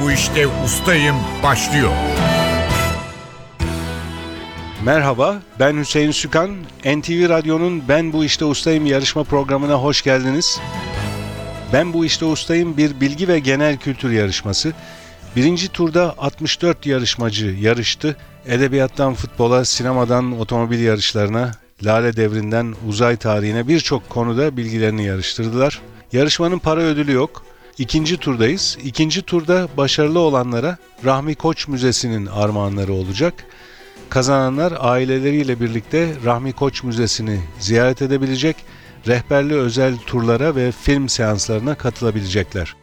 bu işte ustayım başlıyor. Merhaba, ben Hüseyin Sükan. NTV Radyo'nun Ben Bu İşte Ustayım yarışma programına hoş geldiniz. Ben Bu İşte Ustayım bir bilgi ve genel kültür yarışması. Birinci turda 64 yarışmacı yarıştı. Edebiyattan futbola, sinemadan otomobil yarışlarına, Lale Devri'nden uzay tarihine birçok konuda bilgilerini yarıştırdılar. Yarışmanın para ödülü yok. İkinci turdayız. İkinci turda başarılı olanlara Rahmi Koç Müzesi'nin armağanları olacak. Kazananlar aileleriyle birlikte Rahmi Koç Müzesi'ni ziyaret edebilecek, rehberli özel turlara ve film seanslarına katılabilecekler.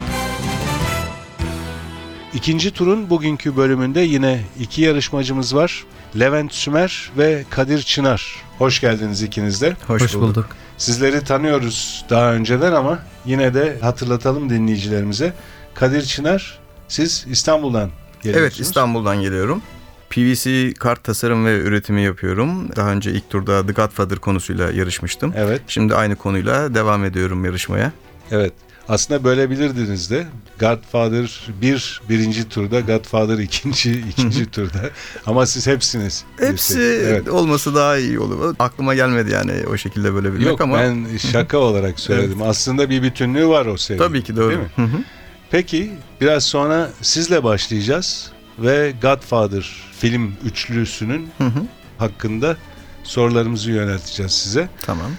İkinci turun bugünkü bölümünde yine iki yarışmacımız var. Levent Sümer ve Kadir Çınar. Hoş geldiniz ikiniz de. Hoş, Hoş bulduk. Sizleri tanıyoruz daha önceden ama yine de hatırlatalım dinleyicilerimize. Kadir Çınar, siz İstanbul'dan geliyorsunuz. Evet İstanbul'dan geliyorum. PVC kart tasarım ve üretimi yapıyorum. Daha önce ilk turda The Godfather konusuyla yarışmıştım. Evet, Şimdi aynı konuyla devam ediyorum yarışmaya. evet. Aslında bölebilirdiniz de. Godfather 1 birinci turda, Godfather ikinci ikinci turda. Ama siz hepsiniz. Hepsi Evet. olması daha iyi olur. Aklıma gelmedi yani o şekilde bölebilmek Yok ama ben şaka olarak söyledim. Aslında bir bütünlüğü var o sevgi. tabii ki doğru. Değil mi? Hı hı. Peki biraz sonra sizle başlayacağız ve Godfather film üçlüsünün Hı hı. hakkında sorularımızı yönelteceğiz size. Tamam.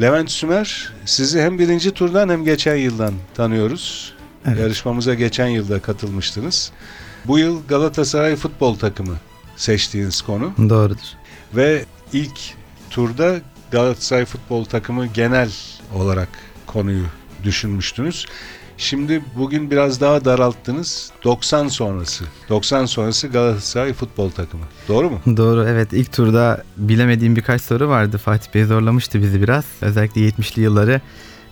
Levent Sümer sizi hem birinci turdan hem geçen yıldan tanıyoruz. Evet. Yarışmamıza geçen yılda katılmıştınız. Bu yıl Galatasaray futbol takımı seçtiğiniz konu Doğrudur. ve ilk turda Galatasaray futbol takımı genel olarak konuyu düşünmüştünüz. Şimdi bugün biraz daha daralttınız. 90 sonrası. 90 sonrası Galatasaray futbol takımı. Doğru mu? Doğru evet ilk turda bilemediğim birkaç soru vardı. Fatih Bey zorlamıştı bizi biraz. Özellikle 70'li yılları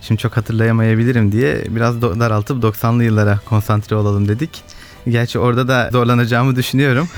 şimdi çok hatırlayamayabilirim diye biraz daraltıp 90'lı yıllara konsantre olalım dedik. Gerçi orada da zorlanacağımı düşünüyorum.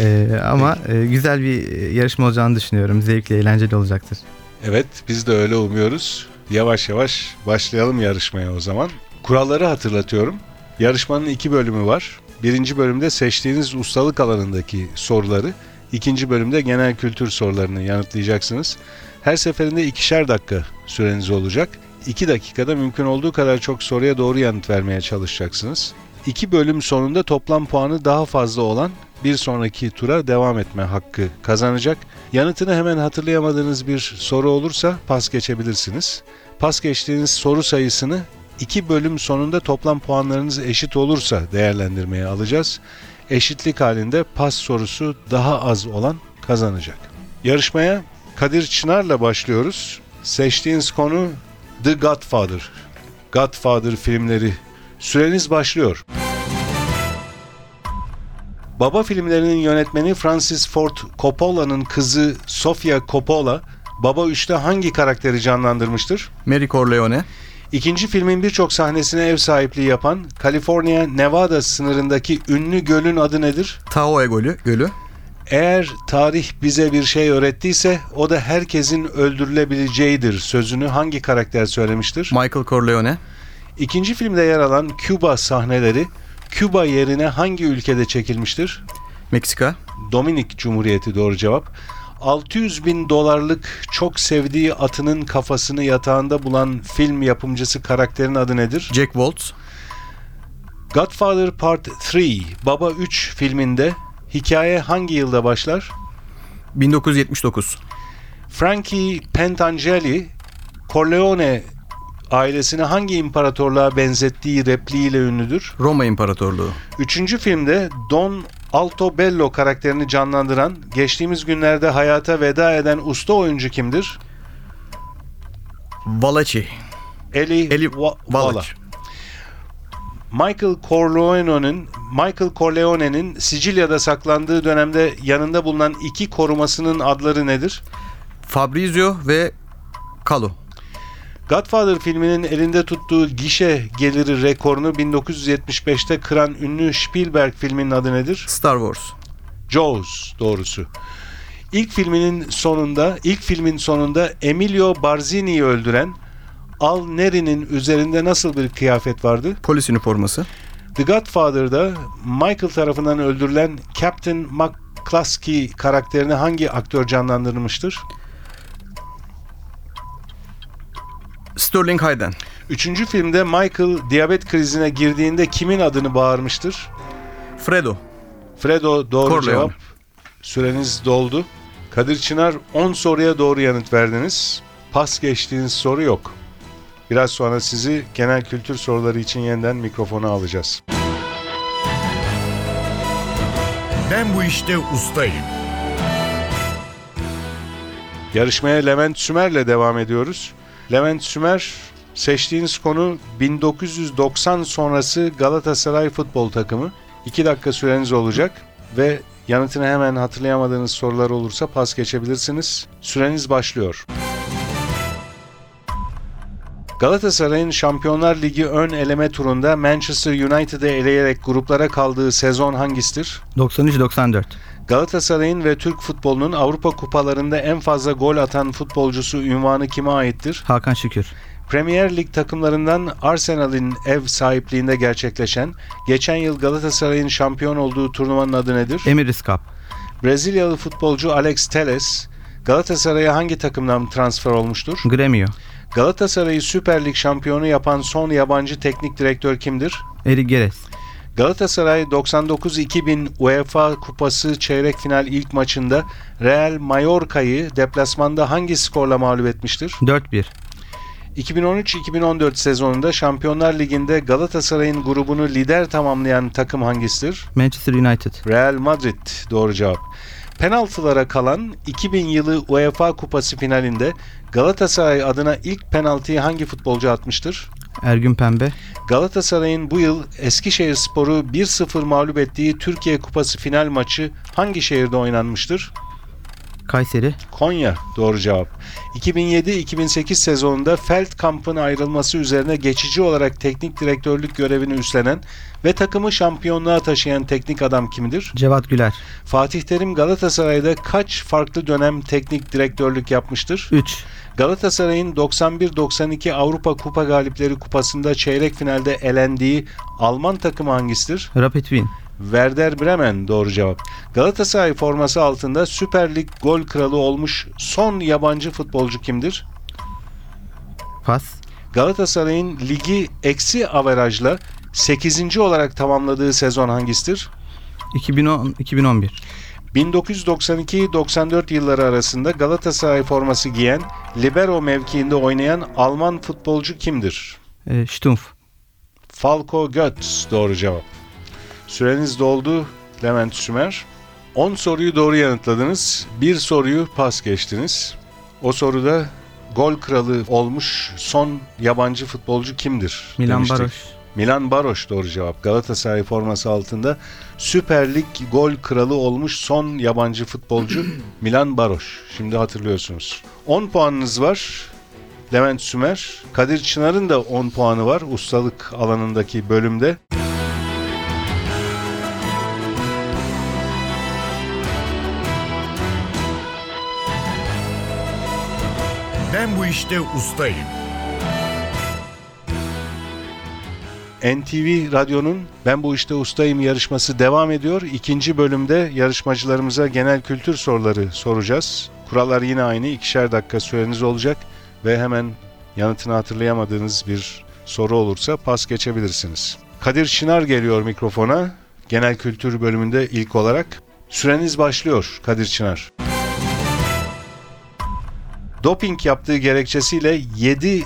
Ee, ama e, güzel bir yarışma olacağını düşünüyorum. Zevkli, eğlenceli olacaktır. Evet, biz de öyle umuyoruz. Yavaş yavaş başlayalım yarışmaya o zaman. Kuralları hatırlatıyorum. Yarışmanın iki bölümü var. Birinci bölümde seçtiğiniz ustalık alanındaki soruları, ikinci bölümde genel kültür sorularını yanıtlayacaksınız. Her seferinde ikişer dakika süreniz olacak. İki dakikada mümkün olduğu kadar çok soruya doğru yanıt vermeye çalışacaksınız. İki bölüm sonunda toplam puanı daha fazla olan bir sonraki tura devam etme hakkı kazanacak. Yanıtını hemen hatırlayamadığınız bir soru olursa pas geçebilirsiniz. Pas geçtiğiniz soru sayısını iki bölüm sonunda toplam puanlarınız eşit olursa değerlendirmeye alacağız. Eşitlik halinde pas sorusu daha az olan kazanacak. Yarışmaya Kadir Çınar'la başlıyoruz. Seçtiğiniz konu The Godfather. Godfather filmleri. Süreniz başlıyor. Baba filmlerinin yönetmeni Francis Ford Coppola'nın kızı Sofia Coppola, Baba 3'te hangi karakteri canlandırmıştır? Mary Corleone. İkinci filmin birçok sahnesine ev sahipliği yapan Kaliforniya, Nevada sınırındaki ünlü gölün adı nedir? Tahoe Gölü. Gölü. Eğer tarih bize bir şey öğrettiyse o da herkesin öldürülebileceğidir sözünü hangi karakter söylemiştir? Michael Corleone. İkinci filmde yer alan Küba sahneleri Küba yerine hangi ülkede çekilmiştir? Meksika. Dominik Cumhuriyeti doğru cevap. 600 bin dolarlık çok sevdiği atının kafasını yatağında bulan film yapımcısı karakterin adı nedir? Jack Waltz. Godfather Part 3, Baba 3 filminde hikaye hangi yılda başlar? 1979. Frankie Pentangeli, Corleone ailesini hangi imparatorluğa benzettiği repliğiyle ünlüdür? Roma İmparatorluğu. Üçüncü filmde Don Altobello karakterini canlandıran, geçtiğimiz günlerde hayata veda eden usta oyuncu kimdir? Valachi. Eli, Eli. Valachi. Michael Corleone'nin Michael Corleone'nin Sicilya'da saklandığı dönemde yanında bulunan iki korumasının adları nedir? Fabrizio ve Kalu. Godfather filminin elinde tuttuğu gişe geliri rekorunu 1975'te kıran ünlü Spielberg filminin adı nedir? Star Wars. Jaws doğrusu. İlk filminin sonunda, ilk filmin sonunda Emilio Barzini'yi öldüren Al Neri'nin üzerinde nasıl bir kıyafet vardı? Polis üniforması. The Godfather'da Michael tarafından öldürülen Captain McCluskey karakterini hangi aktör canlandırmıştır? Sterling Hayden. Üçüncü filmde Michael diyabet krizine girdiğinde kimin adını bağırmıştır? Fredo. Fredo doğru Corleone. cevap. Süreniz doldu. Kadir Çınar 10 soruya doğru yanıt verdiniz. Pas geçtiğiniz soru yok. Biraz sonra sizi genel kültür soruları için yeniden mikrofona alacağız. Ben bu işte ustayım. Yarışmaya Levent Sümer'le devam ediyoruz. Levent Sümer seçtiğiniz konu 1990 sonrası Galatasaray futbol takımı. 2 dakika süreniz olacak ve yanıtını hemen hatırlayamadığınız sorular olursa pas geçebilirsiniz. Süreniz başlıyor. Galatasaray'ın Şampiyonlar Ligi ön eleme turunda Manchester United'ı eleyerek gruplara kaldığı sezon hangisidir? 93-94. Galatasaray'ın ve Türk futbolunun Avrupa kupalarında en fazla gol atan futbolcusu ünvanı kime aittir? Hakan Şükür. Premier Lig takımlarından Arsenal'in ev sahipliğinde gerçekleşen, geçen yıl Galatasaray'ın şampiyon olduğu turnuvanın adı nedir? Emirates Cup. Brezilyalı futbolcu Alex Telles, Galatasaray'a hangi takımdan transfer olmuştur? Gremio. Galatasaray'ı Süper Lig şampiyonu yapan son yabancı teknik direktör kimdir? Erik Geres. Galatasaray 99-2000 UEFA Kupası çeyrek final ilk maçında Real Mallorca'yı deplasmanda hangi skorla mağlup etmiştir? 4-1. 2013-2014 sezonunda Şampiyonlar Ligi'nde Galatasaray'ın grubunu lider tamamlayan takım hangisidir? Manchester United. Real Madrid doğru cevap. Penaltılara kalan 2000 yılı UEFA Kupası finalinde Galatasaray adına ilk penaltıyı hangi futbolcu atmıştır? Ergün Pembe. Galatasaray'ın bu yıl Eskişehirspor'u 1-0 mağlup ettiği Türkiye Kupası final maçı hangi şehirde oynanmıştır? Kayseri. Konya doğru cevap. 2007-2008 sezonunda Feldkamp'ın ayrılması üzerine geçici olarak teknik direktörlük görevini üstlenen ve takımı şampiyonluğa taşıyan teknik adam kimdir? Cevat Güler. Fatih Terim Galatasaray'da kaç farklı dönem teknik direktörlük yapmıştır? 3. Galatasaray'ın 91-92 Avrupa Kupa Galipleri Kupası'nda çeyrek finalde elendiği Alman takımı hangisidir? Rapid Wien. Werder Bremen doğru cevap. Galatasaray forması altında Süper Lig gol kralı olmuş son yabancı futbolcu kimdir? Pas. Galatasaray'ın ligi eksi averajla 8. olarak tamamladığı sezon hangisidir? 2010-2011. 1992-94 yılları arasında Galatasaray forması giyen, libero mevkiinde oynayan Alman futbolcu kimdir? E, Stumpf. Falco Götz doğru cevap. Süreniz doldu Levent Sümer. 10 soruyu doğru yanıtladınız. Bir soruyu pas geçtiniz. O soruda gol kralı olmuş son yabancı futbolcu kimdir? Milan demiştik. Baroş. Milan Baroş doğru cevap. Galatasaray forması altında Süper Lig gol kralı olmuş son yabancı futbolcu Milan Baroş. Şimdi hatırlıyorsunuz. 10 puanınız var. Levent Sümer. Kadir Çınar'ın da 10 puanı var ustalık alanındaki bölümde. Ben bu işte ustayım. NTV Radyo'nun Ben Bu İşte Ustayım yarışması devam ediyor. İkinci bölümde yarışmacılarımıza genel kültür soruları soracağız. Kurallar yine aynı. ikişer dakika süreniz olacak ve hemen yanıtını hatırlayamadığınız bir soru olursa pas geçebilirsiniz. Kadir Çınar geliyor mikrofona. Genel kültür bölümünde ilk olarak. Süreniz başlıyor Kadir Çınar. Doping yaptığı gerekçesiyle 7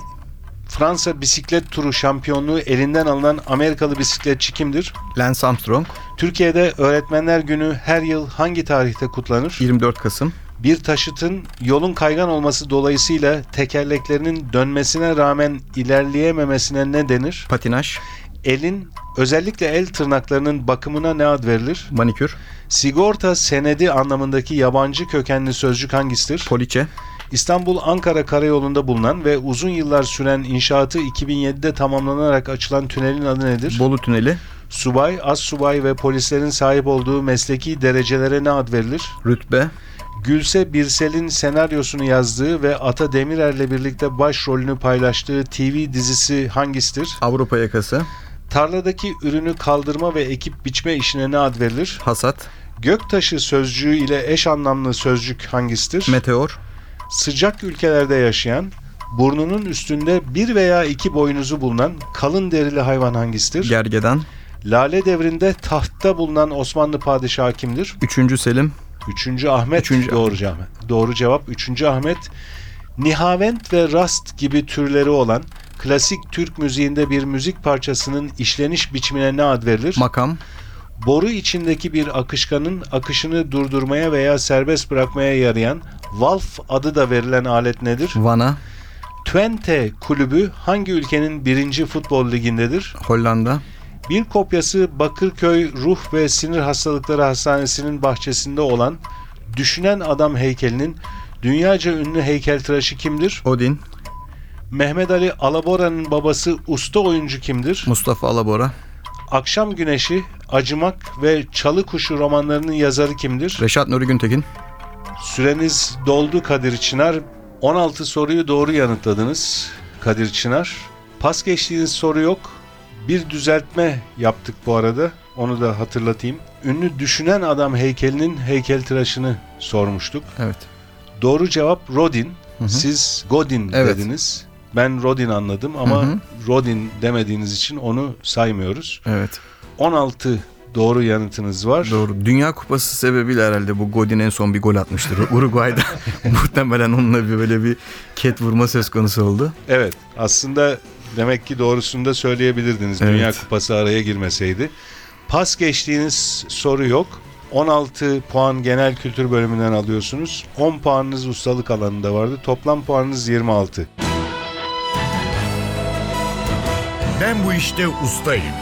Fransa bisiklet turu şampiyonluğu elinden alınan Amerikalı bisikletçi kimdir? Lance Armstrong. Türkiye'de Öğretmenler Günü her yıl hangi tarihte kutlanır? 24 Kasım. Bir taşıtın yolun kaygan olması dolayısıyla tekerleklerinin dönmesine rağmen ilerleyememesine ne denir? Patinaj. Elin özellikle el tırnaklarının bakımına ne ad verilir? Manikür. Sigorta senedi anlamındaki yabancı kökenli sözcük hangisidir? Poliçe. İstanbul-Ankara karayolunda bulunan ve uzun yıllar süren inşaatı 2007'de tamamlanarak açılan tünelin adı nedir? Bolu Tüneli. Subay, az subay ve polislerin sahip olduğu mesleki derecelere ne ad verilir? Rütbe. Gülse Birsel'in senaryosunu yazdığı ve Ata Demirer'le birlikte başrolünü paylaştığı TV dizisi hangisidir? Avrupa Yakası. Tarladaki ürünü kaldırma ve ekip biçme işine ne ad verilir? Hasat. Göktaşı sözcüğü ile eş anlamlı sözcük hangisidir? Meteor. Sıcak ülkelerde yaşayan, burnunun üstünde bir veya iki boynuzu bulunan kalın derili hayvan hangisidir? Gergedan. Lale devrinde tahtta bulunan Osmanlı padişahı kimdir? Üçüncü Selim. Üçüncü Ahmet. Üçüncü doğru cevap. Doğru cevap. Üçüncü Ahmet. Nihavent ve rast gibi türleri olan klasik Türk müziğinde bir müzik parçasının işleniş biçimine ne ad verilir? Makam. Boru içindeki bir akışkanın akışını durdurmaya veya serbest bırakmaya yarayan valf adı da verilen alet nedir? Vana. Twente kulübü hangi ülkenin birinci futbol ligindedir? Hollanda. Bir kopyası Bakırköy Ruh ve Sinir Hastalıkları Hastanesi'nin bahçesinde olan Düşünen Adam heykelinin dünyaca ünlü heykeltıraşı kimdir? Odin. Mehmet Ali Alabora'nın babası usta oyuncu kimdir? Mustafa Alabora. Akşam Güneşi, Acımak ve Çalı Kuşu romanlarının yazarı kimdir? Reşat Nuri Güntekin. Süreniz doldu Kadir Çınar. 16 soruyu doğru yanıtladınız Kadir Çınar. Pas geçtiğiniz soru yok. Bir düzeltme yaptık bu arada. Onu da hatırlatayım. Ünlü düşünen adam heykelinin heykeltıraşını sormuştuk. Evet. Doğru cevap Rodin. Hı hı. Siz Godin Evet. dediniz. Ben Rodin anladım ama Hı hı. Rodin demediğiniz için onu saymıyoruz. Evet. 16 doğru yanıtınız var. Doğru. Dünya Kupası sebebiyle herhalde bu Godin en son bir gol atmıştır. Uruguay'da muhtemelen onunla bir böyle bir ket vurma söz konusu oldu. Evet aslında demek ki doğrusunu da söyleyebilirdiniz Evet. Dünya Kupası araya girmeseydi. Pas geçtiğiniz soru yok. 16 puan genel kültür bölümünden alıyorsunuz. 10 puanınız ustalık alanında vardı. Toplam puanınız 26. Ben bu işte ustayım.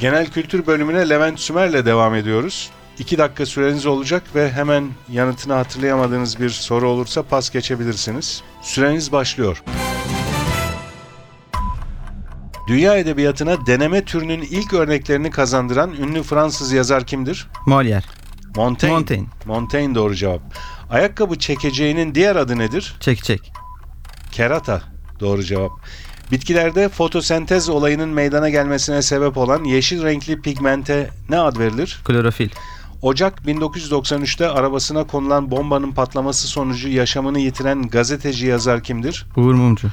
Genel kültür bölümüne Levent Sümer'le devam ediyoruz. 2 dakika süreniz olacak ve hemen yanıtını hatırlayamadığınız bir soru olursa pas geçebilirsiniz. Süreniz başlıyor. Dünya edebiyatına deneme türünün ilk örneklerini kazandıran ünlü Fransız yazar kimdir? Molière. Montaigne. Montaigne. Montaigne doğru cevap. Ayakkabı çekeceğinin diğer adı nedir? Çek çek. Kerata doğru cevap. Bitkilerde fotosentez olayının meydana gelmesine sebep olan yeşil renkli pigmente ne ad verilir? Klorofil. Ocak 1993'te arabasına konulan bombanın patlaması sonucu yaşamını yitiren gazeteci yazar kimdir? Uğur Mumcu.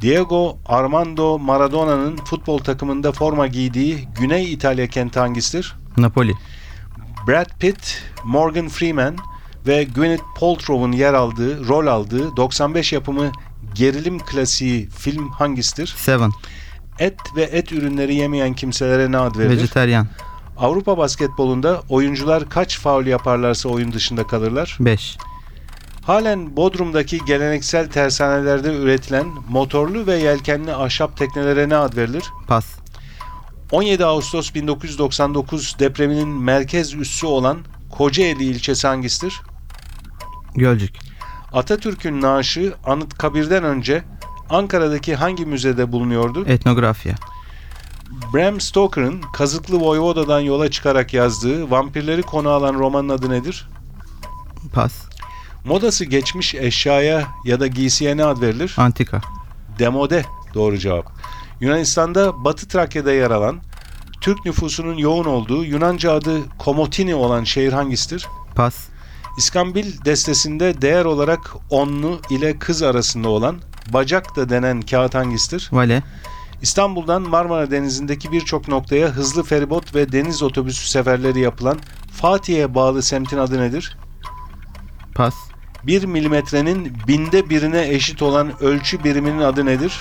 Diego Armando Maradona'nın futbol takımında forma giydiği Güney İtalya kenti hangisidir? Napoli. Brad Pitt, Morgan Freeman ve Gwyneth Paltrow'un yer aldığı, rol aldığı 95 yapımı gerilim klasiği film hangisidir? Seven. Et ve et ürünleri yemeyen kimselere ne ad verilir? Vejeteryan. Avrupa basketbolunda oyuncular kaç faul yaparlarsa oyun dışında kalırlar? 5. Halen Bodrum'daki geleneksel tersanelerde üretilen motorlu ve yelkenli ahşap teknelere ne ad verilir? Pas. 17 Ağustos 1999 depreminin merkez üssü olan Kocaeli ilçesi hangisidir? Gölcük. Atatürk'ün naaşı Anıtkabir'den önce Ankara'daki hangi müzede bulunuyordu? Etnografya. Bram Stoker'ın Kazıklı Voyvoda'dan yola çıkarak yazdığı vampirleri konu alan romanın adı nedir? Pas. Modası geçmiş eşyaya ya da giysiye ne ad verilir? Antika. Demode doğru cevap. Yunanistan'da Batı Trakya'da yer alan Türk nüfusunun yoğun olduğu Yunanca adı Komotini olan şehir hangisidir? Pas. İskambil destesinde değer olarak onlu ile kız arasında olan bacak da denen kağıt hangisidir? Vale. İstanbul'dan Marmara Denizi'ndeki birçok noktaya hızlı feribot ve deniz otobüsü seferleri yapılan Fatih'e bağlı semtin adı nedir? Pas. 1 milimetrenin binde birine eşit olan ölçü biriminin adı nedir?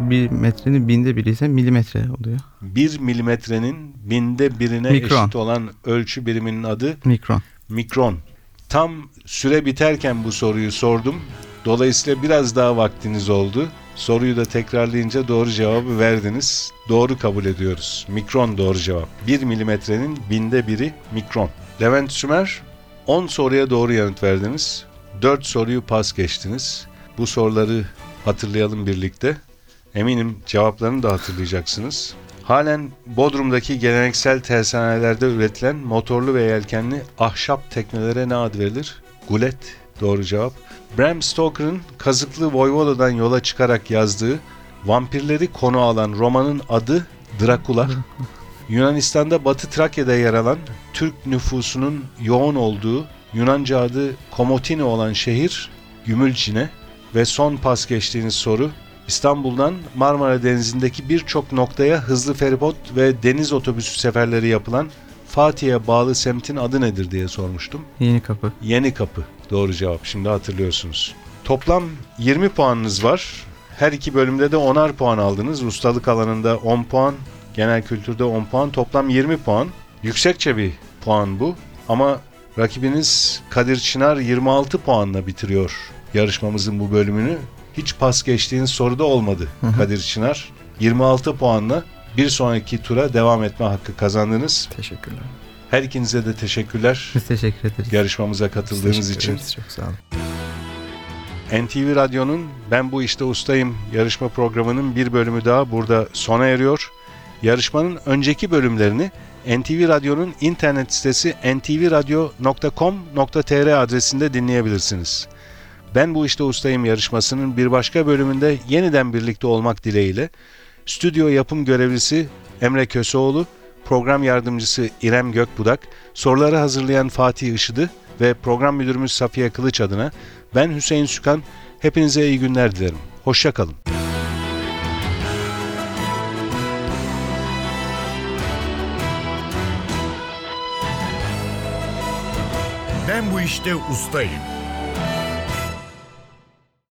Bir metrenin binde biri ise milimetre oluyor. 1 milimetrenin binde birine Mikron. eşit olan ölçü biriminin adı Mikron. Mikron. Tam süre biterken bu soruyu sordum. Dolayısıyla biraz daha vaktiniz oldu. Soruyu da tekrarlayınca doğru cevabı verdiniz. Doğru kabul ediyoruz. Mikron doğru cevap. 1 milimetrenin binde biri mikron. Levent Sümer 10 soruya doğru yanıt verdiniz. 4 soruyu pas geçtiniz. Bu soruları hatırlayalım birlikte. Eminim cevaplarını da hatırlayacaksınız. Halen Bodrum'daki geleneksel tersanelerde üretilen motorlu ve yelkenli ahşap teknelere ne ad verilir? Gulet doğru cevap. Bram Stoker'ın Kazıklı Voyvoda'dan yola çıkarak yazdığı Vampirleri konu alan romanın adı Drakula. Yunanistan'da Batı Trakya'da yer alan Türk nüfusunun yoğun olduğu Yunanca adı Komotini olan şehir Gümülcine ve son pas geçtiğiniz soru İstanbul'dan Marmara Denizi'ndeki birçok noktaya hızlı feribot ve deniz otobüsü seferleri yapılan Fatih'e bağlı semtin adı nedir diye sormuştum. Yeni kapı. Yeni Kapı. Doğru cevap. Şimdi hatırlıyorsunuz. Toplam 20 puanınız var. Her iki bölümde de 10'ar puan aldınız. Ustalık alanında 10 puan, genel kültürde 10 puan. Toplam 20 puan. Yüksekçe bir puan bu. Ama rakibiniz Kadir Çınar 26 puanla bitiriyor yarışmamızın bu bölümünü. Hiç pas geçtiğiniz soruda olmadı Kadir Çınar. 26 puanla bir sonraki tura devam etme hakkı kazandınız. Teşekkürler. Her ikinize de teşekkürler Biz teşekkür ederiz. yarışmamıza katıldığınız Teşekkür için. ederiz, Çok sağ olun. NTV Radyo'nun Ben Bu İşte Ustayım yarışma programının bir bölümü daha burada sona eriyor. Yarışmanın önceki bölümlerini NTV Radyo'nun internet sitesi ntvradio.com.tr adresinde dinleyebilirsiniz. Ben Bu İşte Ustayım yarışmasının bir başka bölümünde yeniden birlikte olmak dileğiyle stüdyo yapım görevlisi Emre Köseoğlu, program yardımcısı İrem Gökbudak, soruları hazırlayan Fatih Işıdı ve program müdürümüz Safiye Kılıç adına ben Hüseyin Sükan. Hepinize iyi günler dilerim. Hoşçakalın. Ben bu işte ustayım.